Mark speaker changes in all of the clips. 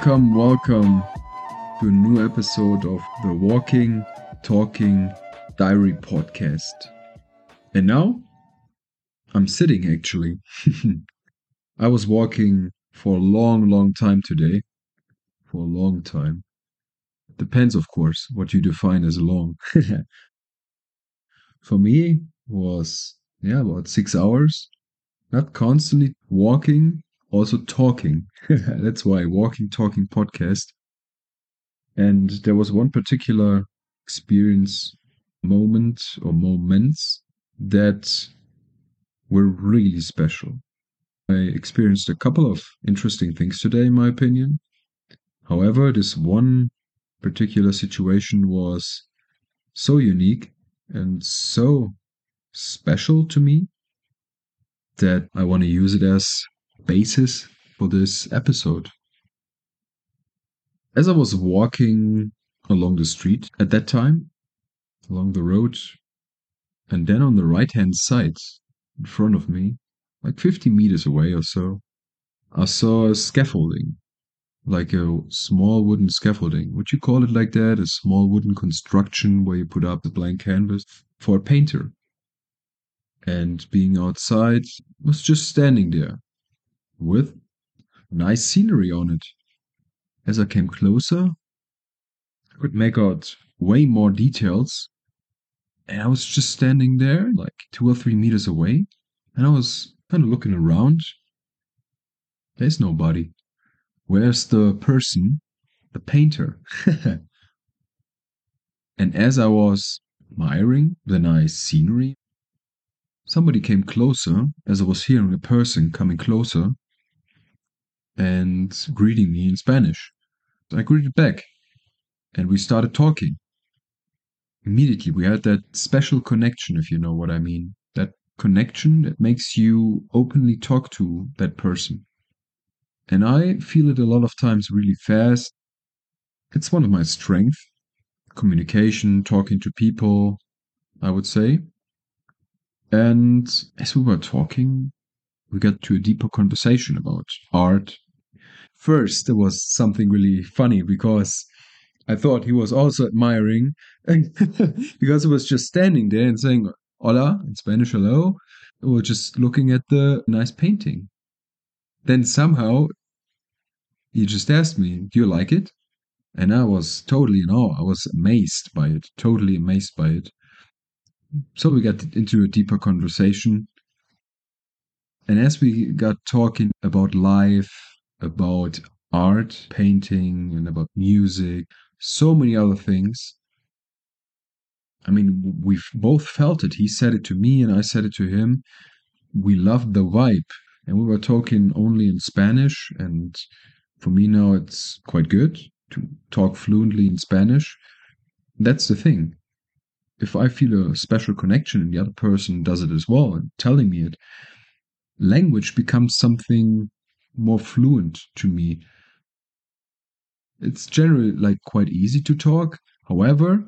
Speaker 1: Welcome, welcome to a new episode of the Walking, Talking Diary podcast. And now I'm sitting actually. I was walking for a long, long time today. For a long time. Depends, of course, what you define as long. for me was yeah about six hours not constantly walking also talking. That's why walking, talking podcast. And there was one particular experience, moment, or moments that were really special. I experienced a couple of interesting things today, in my opinion. However, this one particular situation was so unique and so special to me that I want to use it as basis for this episode. As I was walking along the street at that time, along the road, and then on the right hand side in front of me, like 50 meters away or so, I saw a scaffolding, like a small wooden scaffolding. Would you call it like that? A small wooden construction where you put up the blank canvas for a painter. And being outside was just standing there, with nice scenery on it. As I came closer, I could make out way more details. And I was just standing there, like two or three meters away, and I was kind of looking around. There's nobody. Where's the person? The painter. and as I was admiring the nice scenery, somebody came closer as I was hearing a person coming closer and greeting me in Spanish. I greeted back and we started talking. Immediately, we had that special connection, if you know what I mean. That connection that makes you openly talk to that person. And I feel it a lot of times really fast. It's one of my strengths communication, talking to people, I would say. And as we were talking, we got to a deeper conversation about art, first there was something really funny because I thought he was also admiring because he was just standing there and saying hola in Spanish hello or just looking at the nice painting. Then somehow he just asked me, Do you like it? And I was totally in awe. I was amazed by it, totally amazed by it. So we got into a deeper conversation. And as we got talking about life, about art, painting, and about music, so many other things. I mean, we've both felt it. He said it to me, and I said it to him. We loved the vibe, and we were talking only in Spanish. And for me now, it's quite good to talk fluently in Spanish. That's the thing. If I feel a special connection and the other person does it as well and telling me it, language becomes something more fluent to me. It's generally like quite easy to talk. However,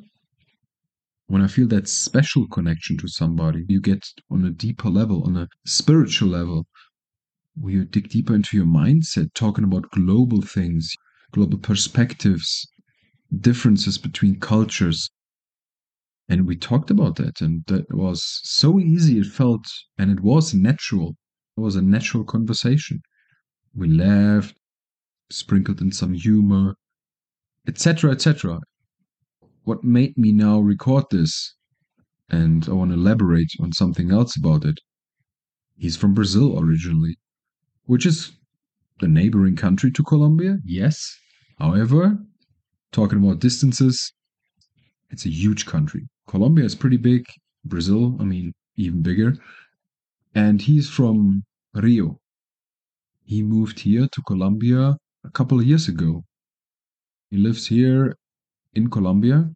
Speaker 1: when I feel that special connection to somebody, you get on a deeper level, on a spiritual level, where you dig deeper into your mindset, talking about global things, global perspectives, differences between cultures. And we talked about that, and that was so easy. It felt, and it was natural. It was a natural conversation. We laughed, sprinkled in some humor, etc., etc. What made me now record this, and I want to elaborate on something else about it. He's from Brazil originally, which is the neighboring country to Colombia, yes. However, talking about distances, it's a huge country. Colombia is pretty big, Brazil, I mean, even bigger. And he's from Rio, he moved here to Colombia a couple of years ago. He lives here in Colombia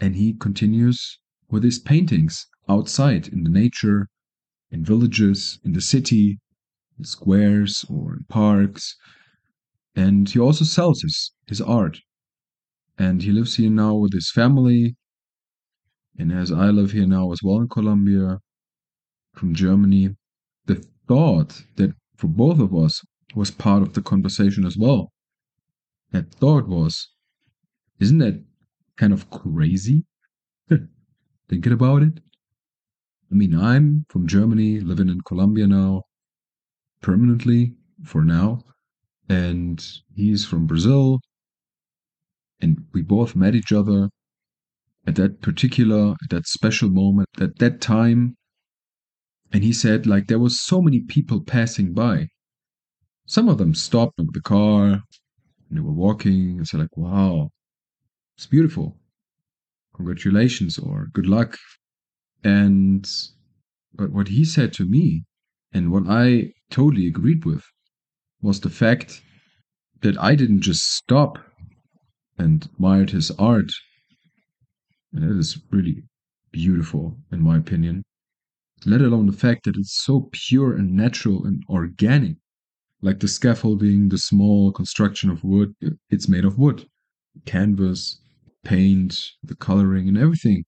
Speaker 1: and he continues with his paintings outside in the nature, in villages, in the city, in squares or in parks. And he also sells his, his art. And he lives here now with his family. And as I live here now as well in Colombia, from Germany, the thought that for both of us was part of the conversation as well. that thought was, isn't that kind of crazy? Thinking about it. I mean, I'm from Germany, living in Colombia now, permanently for now. And he's from Brazil. And we both met each other at that particular, at that special moment, at that time. And he said, like, there was so many people passing by. Some of them stopped with the car and they were walking and said, like, wow, it's beautiful. Congratulations or good luck. And but what he said to me, and what I totally agreed with, was the fact that I didn't just stop and admired his art. And it is really beautiful, in my opinion. Let alone the fact that it's so pure and natural and organic. Like the scaffolding, the small construction of wood, it's made of wood. Canvas, paint, the coloring, and everything.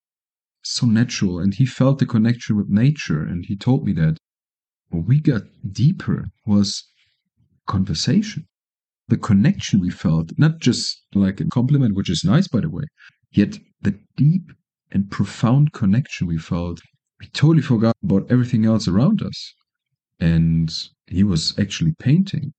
Speaker 1: So natural. And he felt the connection with nature. And he told me that what we got deeper was conversation. The connection we felt, not just like a compliment, which is nice, by the way, yet the deep and profound connection we felt, we totally forgot about everything else around us. And he was actually painting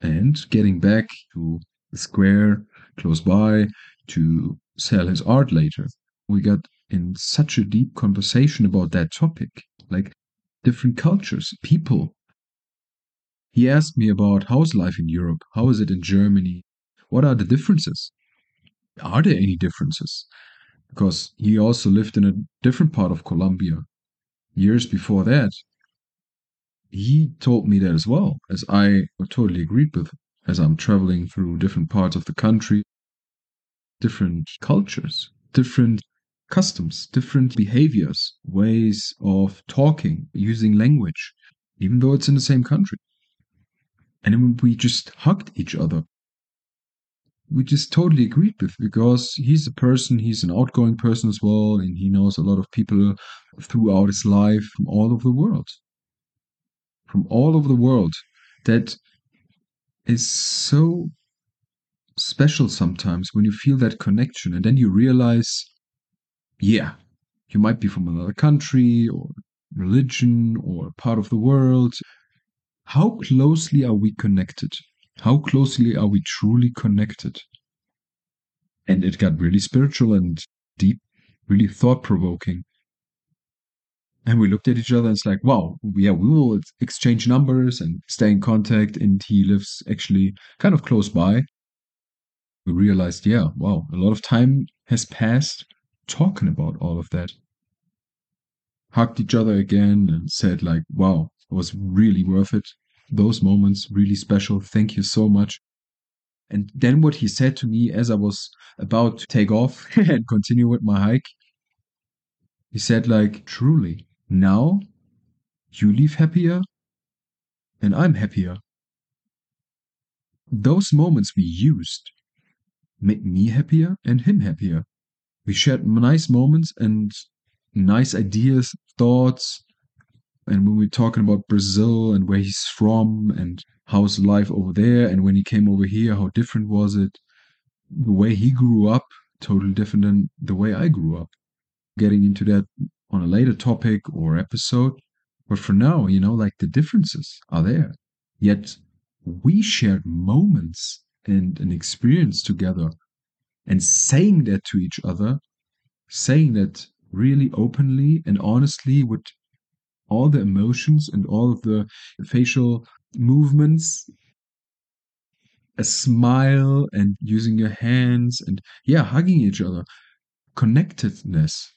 Speaker 1: and getting back to the square close by to sell his art later. We got in such a deep conversation about that topic, like different cultures, people. He asked me about how's life in Europe? How is it in Germany? What are the differences? Are there any differences? Because he also lived in a different part of Colombia years before that. He told me that as well, as I totally agreed with, as I'm traveling through different parts of the country, different cultures, different customs, different behaviors, ways of talking, using language, even though it's in the same country. And then we just hugged each other. We is totally agreed with because he's a person, he's an outgoing person as well, and he knows a lot of people throughout his life from all over the world. From all over the world. That is so special sometimes when you feel that connection and then you realize, yeah, you might be from another country or religion or part of the world. How closely are we connected? How closely are we truly connected? And it got really spiritual and deep, really thought provoking. And we looked at each other and it's like, wow, yeah, we will exchange numbers and stay in contact. And he lives actually kind of close by we realized, yeah, wow, a lot of time has passed talking about all of that. Hugged each other again and said, like, wow, it was really worth it. Those moments, really special. Thank you so much. And then what he said to me as I was about to take off and continue with my hike, he said, like, truly, now you leave happier and I'm happier. Those moments we used made me happier and him happier. We shared nice moments and nice ideas, thoughts. And when we are talking about Brazil and where he's from and how's life over there, and when he came over here, how different was it? The way he grew up, totally different than the way I grew up. Getting into that on a later topic or episode. But for now, you know, like the differences are there. Yet we shared moments and an experience together and saying that to each other, saying that really openly and honestly with all the emotions and all of the facial movements, a smile and using your hands and yeah, hugging each other, connectedness.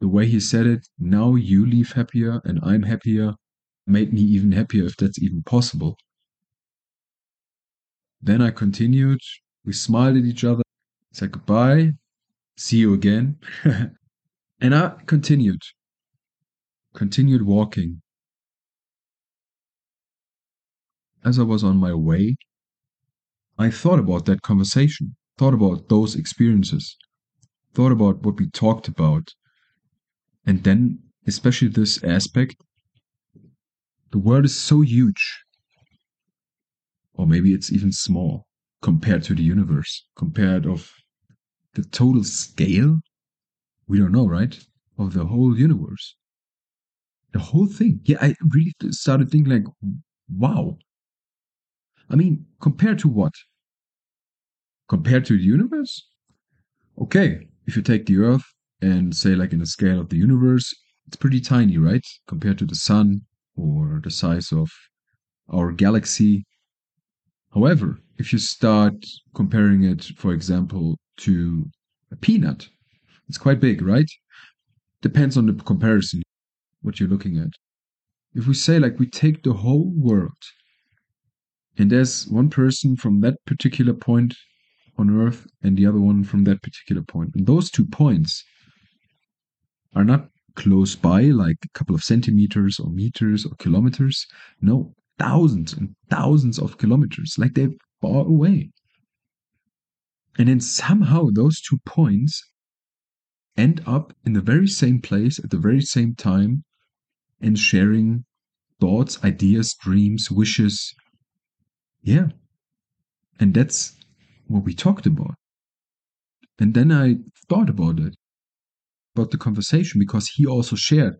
Speaker 1: The way he said it, now you leave happier and I'm happier, made me even happier if that's even possible. Then I continued. We smiled at each other, said goodbye, see you again. and I continued, continued walking. As I was on my way, I thought about that conversation, thought about those experiences, thought about what we talked about. And then, especially this aspect, the world is so huge or maybe it's even small compared to the universe, compared of the total scale. We don't know, right? Of the whole universe. The whole thing. Yeah, I really started thinking like, wow. I mean, compared to what? Compared to the universe? Okay, if you take the Earth and say like in the scale of the universe, it's pretty tiny, right? Compared to the sun or the size of our galaxy. However, if you start comparing it, for example, to a peanut, it's quite big, right? Depends on the comparison, what you're looking at. If we say, like, we take the whole world, and there's one person from that particular point on Earth and the other one from that particular point, and those two points are not close by, like a couple of centimeters or meters or kilometers. No, thousands and thousands of kilometers, like they're far away. And then somehow those two points end up in the very same place at the very same time and sharing thoughts, ideas, dreams, wishes. Yeah. And that's what we talked about. And then I thought about it, about the conversation, because he also shared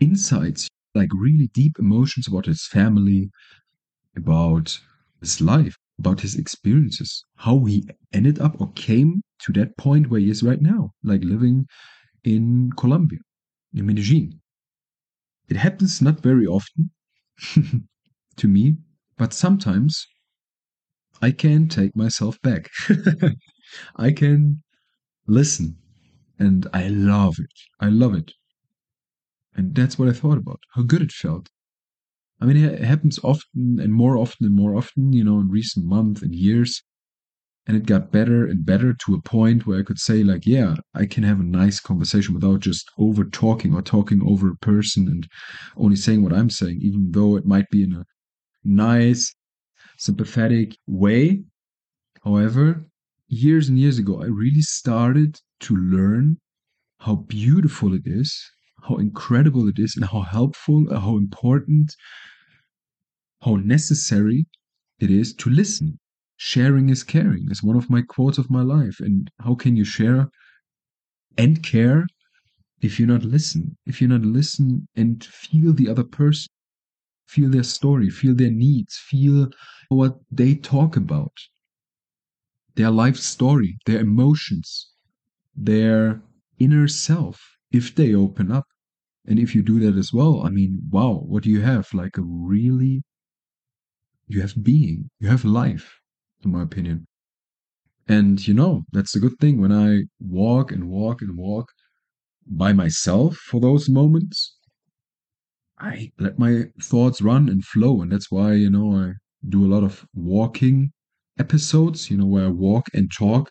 Speaker 1: insights, like really deep emotions about his family, about his life, about his experiences, how he ended up or came to that point where he is right now, like living in Colombia, in Medellin. It happens not very often to me, but sometimes I can take myself back. I can listen, and I love it. I love it. And that's what I thought about how good it felt. I mean, it happens often and more often and more often, you know, in recent months and years. And it got better and better to a point where I could say, like, yeah, I can have a nice conversation without just over talking or talking over a person and only saying what I'm saying, even though it might be in a nice, sympathetic way. However, years and years ago, I really started to learn how beautiful it is, how incredible it is, and how helpful, how important how necessary it is to listen. Sharing is caring is one of my quotes of my life. And how can you share and care if you not listen? If you not listen and feel the other person, feel their story, feel their needs, feel what they talk about, their life story, their emotions, their inner self, if they open up. And if you do that as well, I mean, wow, what do you have? Like a really you have being, you have life, in my opinion. And you know, that's a good thing when I walk and walk and walk by myself for those moments. I let my thoughts run and flow. And that's why, you know, I do a lot of walking episodes, you know, where I walk and talk.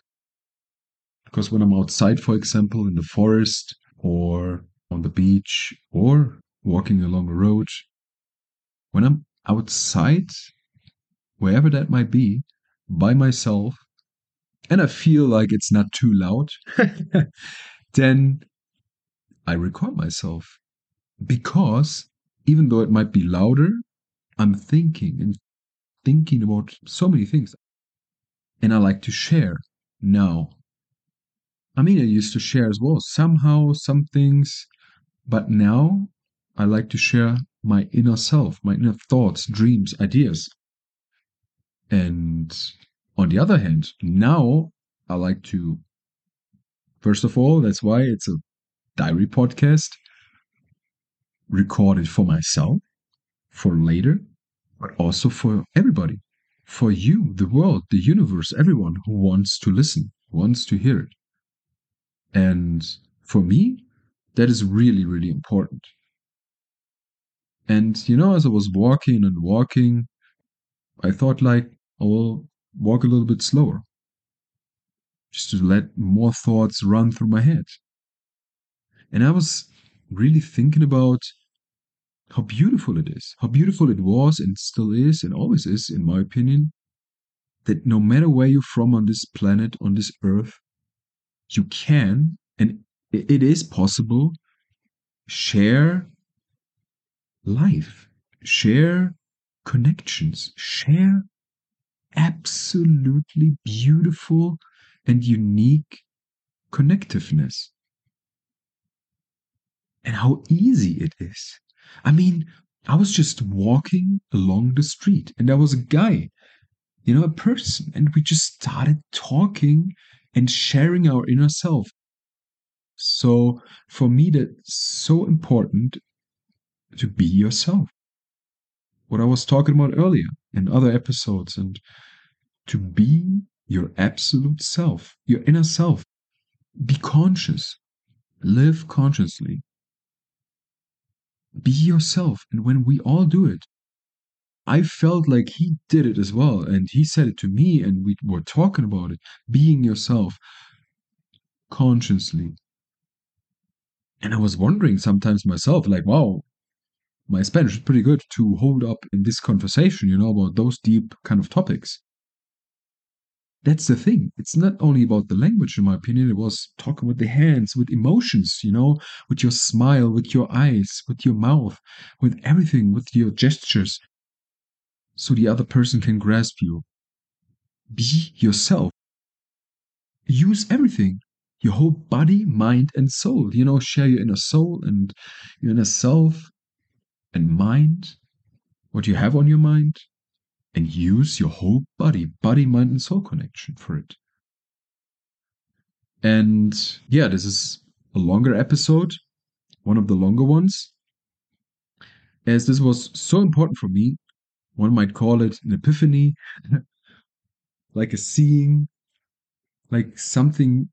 Speaker 1: Because when I'm outside, for example, in the forest or on the beach or walking along a road, when I'm outside, wherever that might be, by myself, and I feel like it's not too loud, then I record myself. Because even though it might be louder, I'm thinking and thinking about so many things. And I like to share now. I mean, I used to share as well, somehow, some things, but now I like to share my inner self, my inner thoughts, dreams, ideas. And on the other hand, now I like to, first of all, that's why it's a diary podcast, record it for myself, for later, but also for everybody, for you, the world, the universe, everyone who wants to listen, wants to hear it. And for me, that is really, really important. And, you know, as I was walking and walking, I thought, like, oh, will walk a little bit slower just to let more thoughts run through my head. And I was really thinking about how beautiful it is, how beautiful it was and still is and always is, in my opinion, that no matter where you're from on this planet, on this earth, you can, and it is possible, share life, share connections, share absolutely beautiful and unique connectiveness. And how easy it is. I mean, I was just walking along the street and there was a guy, you know, a person, and we just started talking and sharing our inner self. So for me, that's so important to be yourself. What I was talking about earlier in other episodes, and to be your absolute self, your inner self. Be conscious, live consciously, be yourself. And when we all do it, I felt like he did it as well. And he said it to me, and we were talking about it being yourself consciously. And I was wondering sometimes myself, like, wow, my Spanish is pretty good to hold up in this conversation, you know, about those deep kind of topics. That's the thing. It's not only about the language, in my opinion. It was talking with the hands, with emotions, you know, with your smile, with your eyes, with your mouth, with everything, with your gestures. So the other person can grasp you. Be yourself. Use everything your whole body, mind, and soul. You know, share your inner soul and your inner self and mind, what you have on your mind, and use your whole body, body, mind, and soul connection for it. And yeah, this is a longer episode, one of the longer ones. As this was so important for me, one might call it an epiphany, like a seeing, like something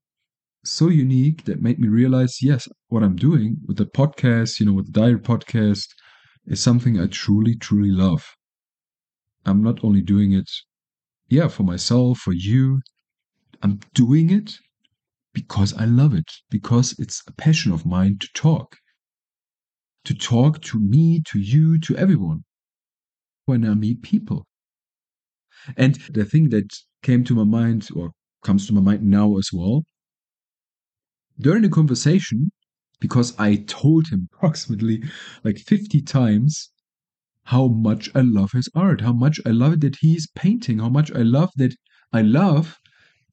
Speaker 1: so unique that made me realize yes, what I'm doing with the podcast, you know, with the diary podcast, is something I truly, truly love. I'm not only doing it, yeah, for myself, for you. I'm doing it because I love it, because it's a passion of mine to talk. To talk to me, to you, to everyone when I meet people. And the thing that came to my mind, or comes to my mind now as well, during the conversation, because I told him approximately like 50 times how much I love his art, how much I love it that he's painting, how much I love that I love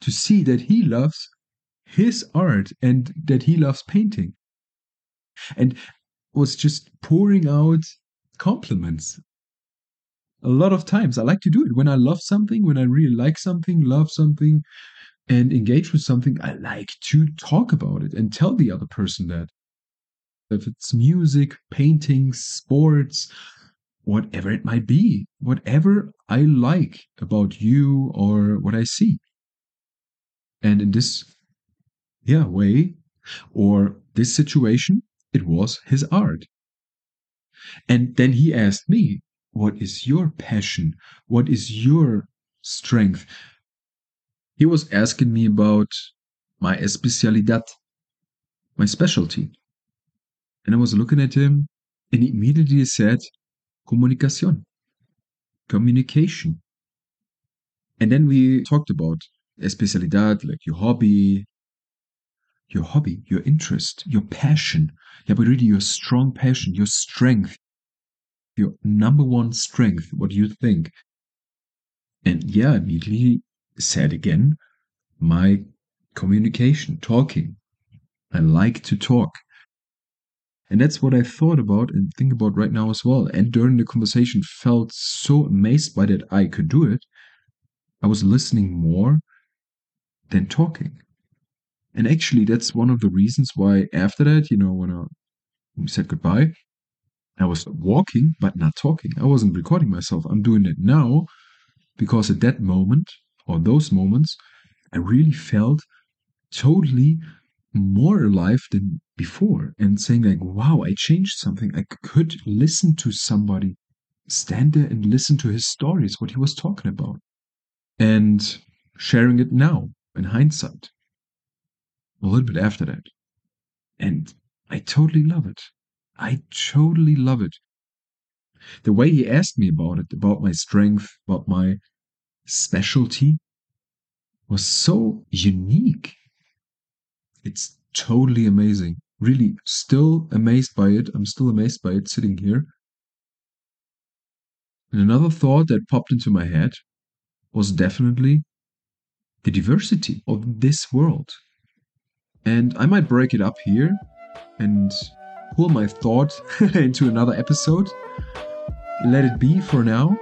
Speaker 1: to see that he loves his art and that he loves painting. And was just pouring out compliments. A lot of times I like to do it when I love something, when I really like something, love something, and engage with something, I like to talk about it and tell the other person that. If it's music, painting, sports, whatever it might be, whatever I like about you or what I see. And in this yeah, way or this situation, it was his art. And then he asked me, What is your passion? What is your strength? He was asking me about my especialidad, my specialty. And I was looking at him and he immediately said, Kommunikation. Communication. And then we talked about especialidad, like your hobby, your hobby, your interest, your passion. Yeah, but really your strong passion, your strength, your number one strength. What do you think? And yeah, immediately said again, my communication, talking. I like to talk. And that's what I thought about and think about right now as well. And during the conversation, felt so amazed by that I could do it. I was listening more than talking. And actually, that's one of the reasons why after that, you know, when I, we said goodbye, I was walking but not talking. I wasn't recording myself. I'm doing it now because at that moment or those moments, I really felt totally more alive than before and saying like wow i changed something. I could listen to somebody stand there and listen to his stories what he was talking about and sharing it now in hindsight a little bit after that. And i totally love it. I totally love it. The way he asked me about it about my strength about my specialty was so unique it's totally amazing. Really, still amazed by it. I'm still amazed by it sitting here. And another thought that popped into my head was definitely the diversity of this world. And I might break it up here and pull my thought into another episode. Let it be for now.